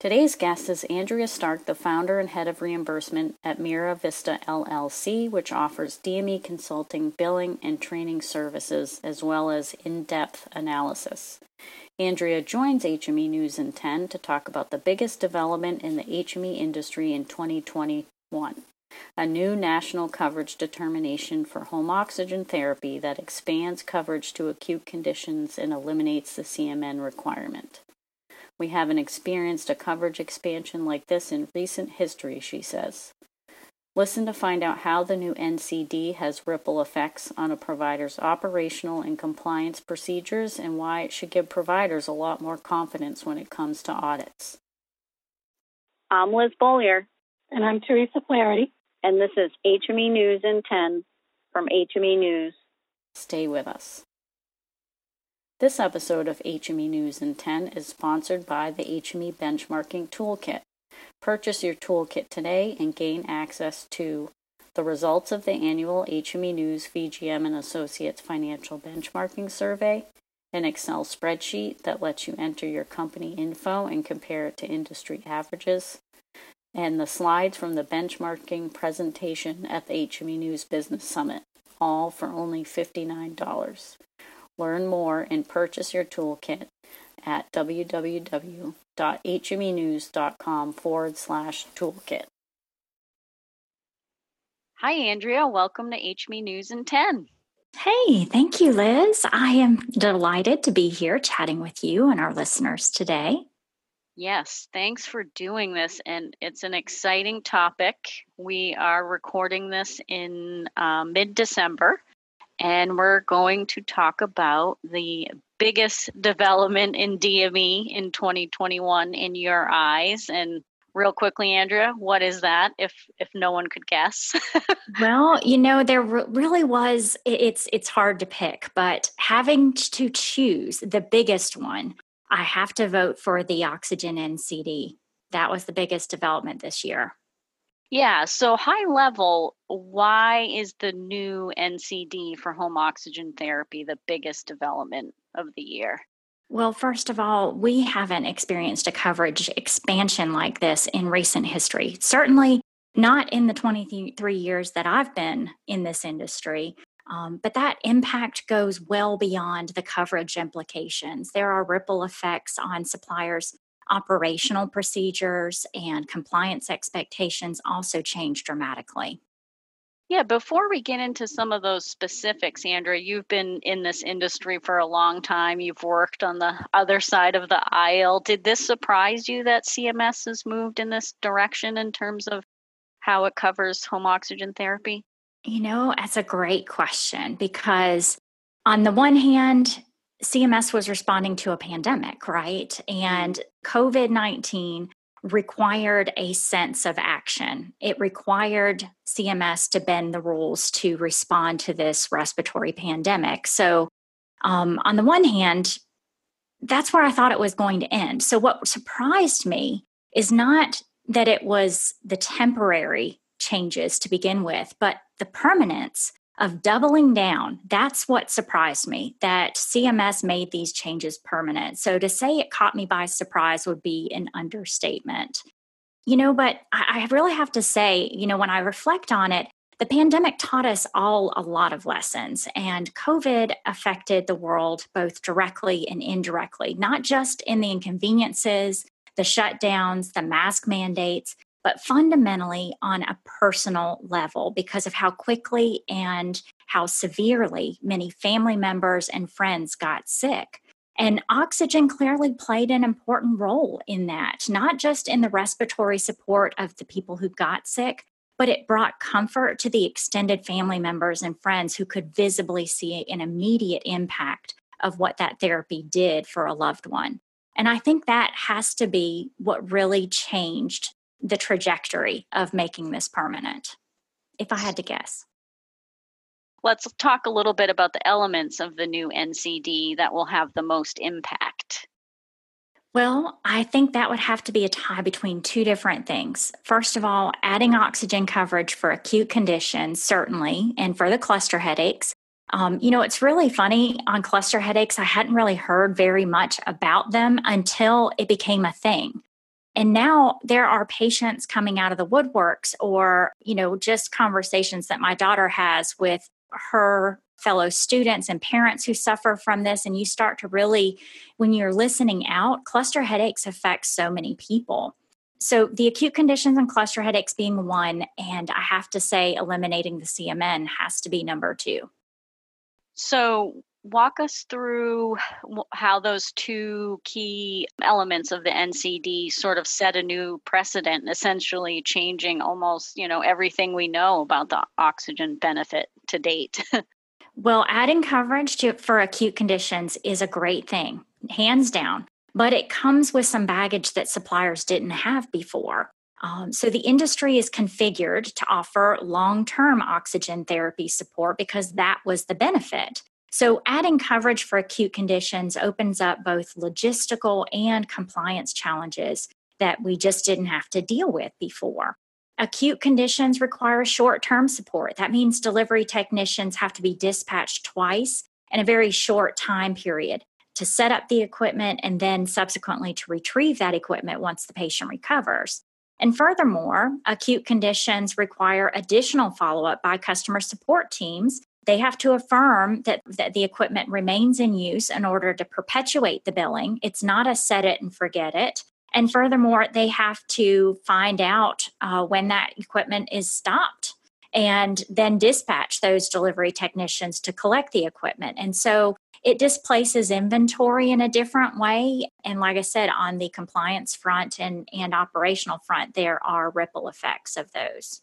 Today's guest is Andrea Stark, the founder and head of reimbursement at Mira Vista LLC, which offers DME consulting, billing, and training services, as well as in depth analysis. Andrea joins HME News in 10 to talk about the biggest development in the HME industry in 2021 a new national coverage determination for home oxygen therapy that expands coverage to acute conditions and eliminates the CMN requirement. We haven't experienced a coverage expansion like this in recent history, she says. Listen to find out how the new NCD has ripple effects on a provider's operational and compliance procedures and why it should give providers a lot more confidence when it comes to audits. I'm Liz Beaulieu. And I'm Teresa Flaherty. And this is HME News in 10 from HME News. Stay with us. This episode of HME News in 10 is sponsored by the HME Benchmarking Toolkit. Purchase your toolkit today and gain access to the results of the annual HME News VGM and Associates Financial Benchmarking Survey, an Excel spreadsheet that lets you enter your company info and compare it to industry averages, and the slides from the benchmarking presentation at the HME News Business Summit, all for only $59. Learn more and purchase your toolkit at www.hmenews.com forward slash toolkit. Hi, Andrea. Welcome to HME News in 10. Hey, thank you, Liz. I am delighted to be here chatting with you and our listeners today. Yes, thanks for doing this. And it's an exciting topic. We are recording this in uh, mid December and we're going to talk about the biggest development in DME in 2021 in your eyes. And real quickly, Andrea, what is that? If if no one could guess. well, you know, there really was. It's it's hard to pick, but having to choose the biggest one, I have to vote for the Oxygen NCD. That was the biggest development this year. Yeah, so high level, why is the new NCD for home oxygen therapy the biggest development of the year? Well, first of all, we haven't experienced a coverage expansion like this in recent history. Certainly not in the 23 years that I've been in this industry. Um, but that impact goes well beyond the coverage implications. There are ripple effects on suppliers' operational procedures and compliance expectations also change dramatically. Yeah, before we get into some of those specifics, Andrea, you've been in this industry for a long time. You've worked on the other side of the aisle. Did this surprise you that CMS has moved in this direction in terms of how it covers home oxygen therapy? You know, that's a great question because, on the one hand, CMS was responding to a pandemic, right? Mm-hmm. And COVID 19 required a sense of action. It required CMS to bend the rules to respond to this respiratory pandemic. So, um, on the one hand, that's where I thought it was going to end. So, what surprised me is not that it was the temporary changes to begin with, but the permanence of doubling down. That's what surprised me that CMS made these changes permanent. So to say it caught me by surprise would be an understatement. You know, but I really have to say, you know, when I reflect on it, the pandemic taught us all a lot of lessons, and COVID affected the world both directly and indirectly, not just in the inconveniences, the shutdowns, the mask mandates, but fundamentally on a personal level because of how quickly and how severely many family members and friends got sick. And oxygen clearly played an important role in that, not just in the respiratory support of the people who got sick, but it brought comfort to the extended family members and friends who could visibly see an immediate impact of what that therapy did for a loved one. And I think that has to be what really changed the trajectory of making this permanent, if I had to guess. Let's talk a little bit about the elements of the new NCD that will have the most impact. Well, I think that would have to be a tie between two different things. First of all, adding oxygen coverage for acute conditions, certainly, and for the cluster headaches. Um, you know, it's really funny on cluster headaches. I hadn't really heard very much about them until it became a thing. And now there are patients coming out of the woodworks or, you know, just conversations that my daughter has with her fellow students and parents who suffer from this. And you start to really when you're listening out cluster headaches affect so many people. So the acute conditions and cluster headaches being one and i have to say eliminating the cmn has to be number two. So walk us through how those two key elements of the ncd sort of set a new precedent essentially changing almost you know everything we know about the oxygen benefit to date Well, adding coverage to, for acute conditions is a great thing, hands down, but it comes with some baggage that suppliers didn't have before. Um, so the industry is configured to offer long term oxygen therapy support because that was the benefit. So, adding coverage for acute conditions opens up both logistical and compliance challenges that we just didn't have to deal with before. Acute conditions require short term support. That means delivery technicians have to be dispatched twice in a very short time period to set up the equipment and then subsequently to retrieve that equipment once the patient recovers. And furthermore, acute conditions require additional follow up by customer support teams. They have to affirm that, that the equipment remains in use in order to perpetuate the billing. It's not a set it and forget it. And furthermore, they have to find out uh, when that equipment is stopped and then dispatch those delivery technicians to collect the equipment. And so it displaces inventory in a different way. And like I said, on the compliance front and, and operational front, there are ripple effects of those.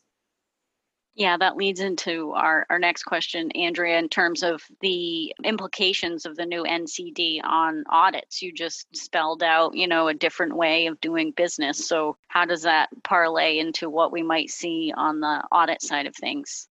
Yeah, that leads into our, our next question, Andrea, in terms of the implications of the new NCD on audits. You just spelled out, you know, a different way of doing business. So how does that parlay into what we might see on the audit side of things?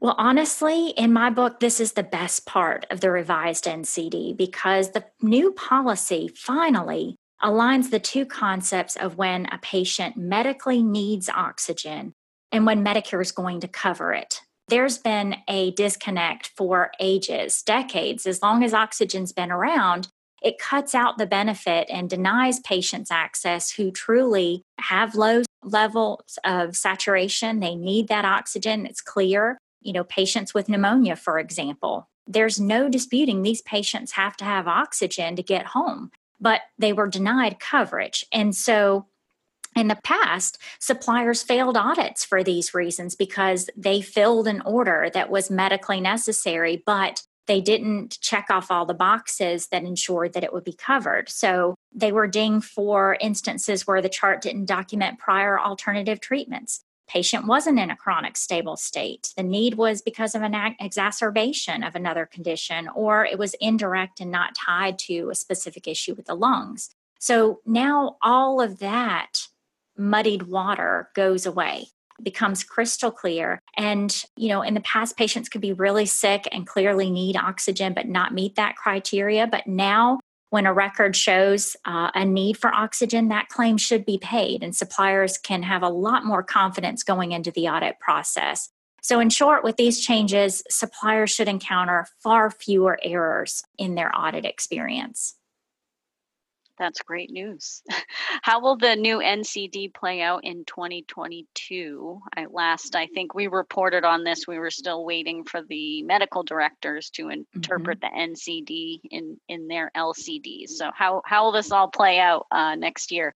Well, honestly, in my book, this is the best part of the revised NCD because the new policy finally aligns the two concepts of when a patient medically needs oxygen and when Medicare is going to cover it. There's been a disconnect for ages, decades. As long as oxygen's been around, it cuts out the benefit and denies patients access who truly have low levels of saturation. They need that oxygen. It's clear. You know, patients with pneumonia, for example, there's no disputing these patients have to have oxygen to get home, but they were denied coverage. And so in the past, suppliers failed audits for these reasons because they filled an order that was medically necessary, but they didn't check off all the boxes that ensured that it would be covered. So they were dinged for instances where the chart didn't document prior alternative treatments. Patient wasn't in a chronic stable state. The need was because of an exacerbation of another condition, or it was indirect and not tied to a specific issue with the lungs. So now all of that muddied water goes away becomes crystal clear. And you know in the past patients could be really sick and clearly need oxygen but not meet that criteria. But now when a record shows uh, a need for oxygen that claim should be paid and suppliers can have a lot more confidence going into the audit process. So in short with these changes suppliers should encounter far fewer errors in their audit experience that's great news. How will the new NCD play out in 2022? I, last, I think we reported on this. We were still waiting for the medical directors to interpret mm-hmm. the NCD in in their LCDs. So how how will this all play out uh, next year?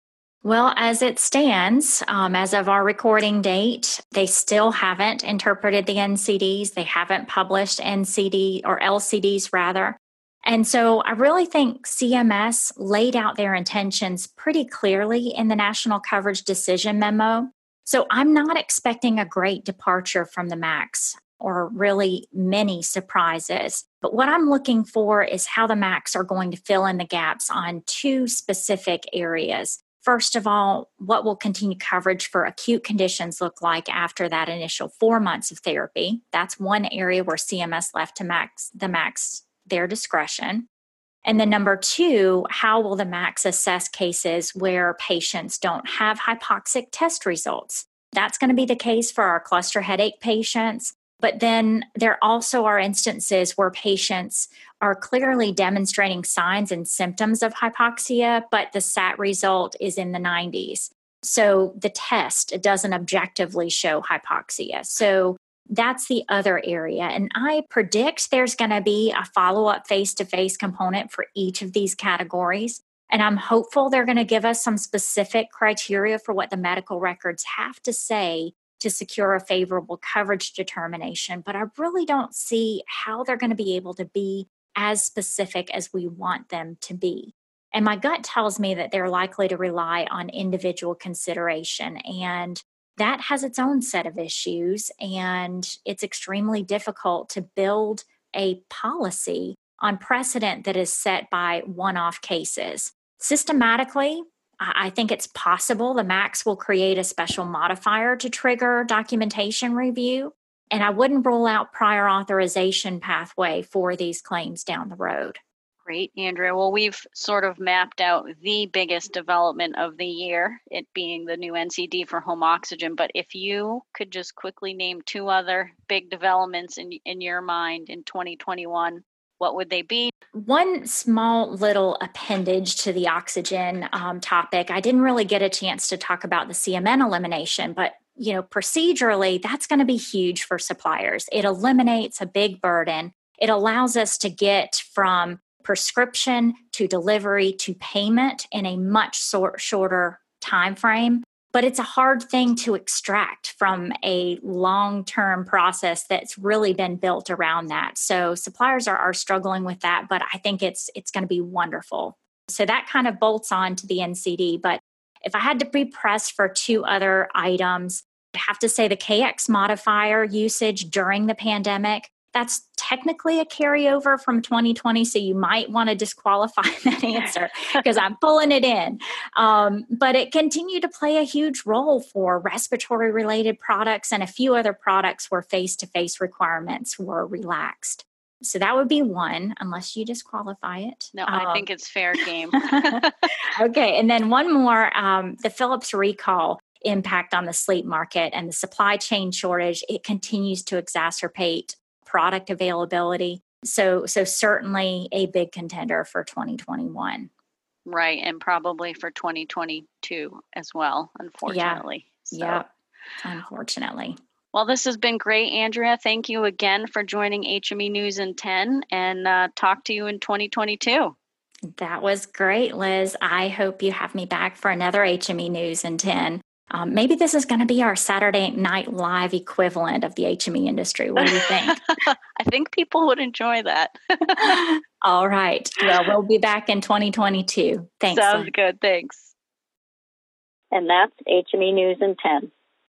Well, as it stands, um, as of our recording date, they still haven't interpreted the NCDs. They haven't published NCD or LCDs rather. And so I really think CMS laid out their intentions pretty clearly in the National Coverage Decision Memo. So I'm not expecting a great departure from the MACs or really many surprises. But what I'm looking for is how the MACs are going to fill in the gaps on two specific areas. First of all, what will continued coverage for acute conditions look like after that initial four months of therapy? That's one area where CMS left to max the MACs their discretion. And then number two, how will the MACs assess cases where patients don't have hypoxic test results? That's going to be the case for our cluster headache patients. But then there also are instances where patients are clearly demonstrating signs and symptoms of hypoxia, but the SAT result is in the 90s. So the test doesn't objectively show hypoxia. So that's the other area. And I predict there's going to be a follow up face to face component for each of these categories. And I'm hopeful they're going to give us some specific criteria for what the medical records have to say to secure a favorable coverage determination. But I really don't see how they're going to be able to be as specific as we want them to be. And my gut tells me that they're likely to rely on individual consideration. And that has its own set of issues. And it's extremely difficult to build a policy on precedent that is set by one off cases. Systematically, I think it's possible the MACs will create a special modifier to trigger documentation review. And I wouldn't rule out prior authorization pathway for these claims down the road. Great, Andrea. Well, we've sort of mapped out the biggest development of the year, it being the new NCD for home oxygen. But if you could just quickly name two other big developments in, in your mind in 2021, what would they be? One small little appendage to the oxygen um, topic. I didn't really get a chance to talk about the CMN elimination, but you know, procedurally, that's going to be huge for suppliers. It eliminates a big burden. It allows us to get from prescription to delivery to payment in a much sort, shorter time frame but it's a hard thing to extract from a long-term process that's really been built around that. So suppliers are, are struggling with that but i think it's it's going to be wonderful. So that kind of bolts on to the ncd but if i had to be pressed for two other items I'd have to say the kx modifier usage during the pandemic that's technically a carryover from 2020, so you might want to disqualify that answer because I'm pulling it in. Um, but it continued to play a huge role for respiratory related products and a few other products where face to face requirements were relaxed. So that would be one, unless you disqualify it. No, um, I think it's fair game. okay, and then one more um, the Philips recall impact on the sleep market and the supply chain shortage, it continues to exacerbate product availability. So, so certainly a big contender for 2021. Right, and probably for 2022 as well, unfortunately. Yeah, so. unfortunately. Well, this has been great, Andrea. Thank you again for joining HME News in 10 and uh, talk to you in 2022. That was great, Liz. I hope you have me back for another HME News in 10. Um, maybe this is going to be our Saturday Night Live equivalent of the HME industry. What do you think? I think people would enjoy that. All right. Well, we'll be back in 2022. Thanks. Sounds good. Thanks. And that's HME News in 10.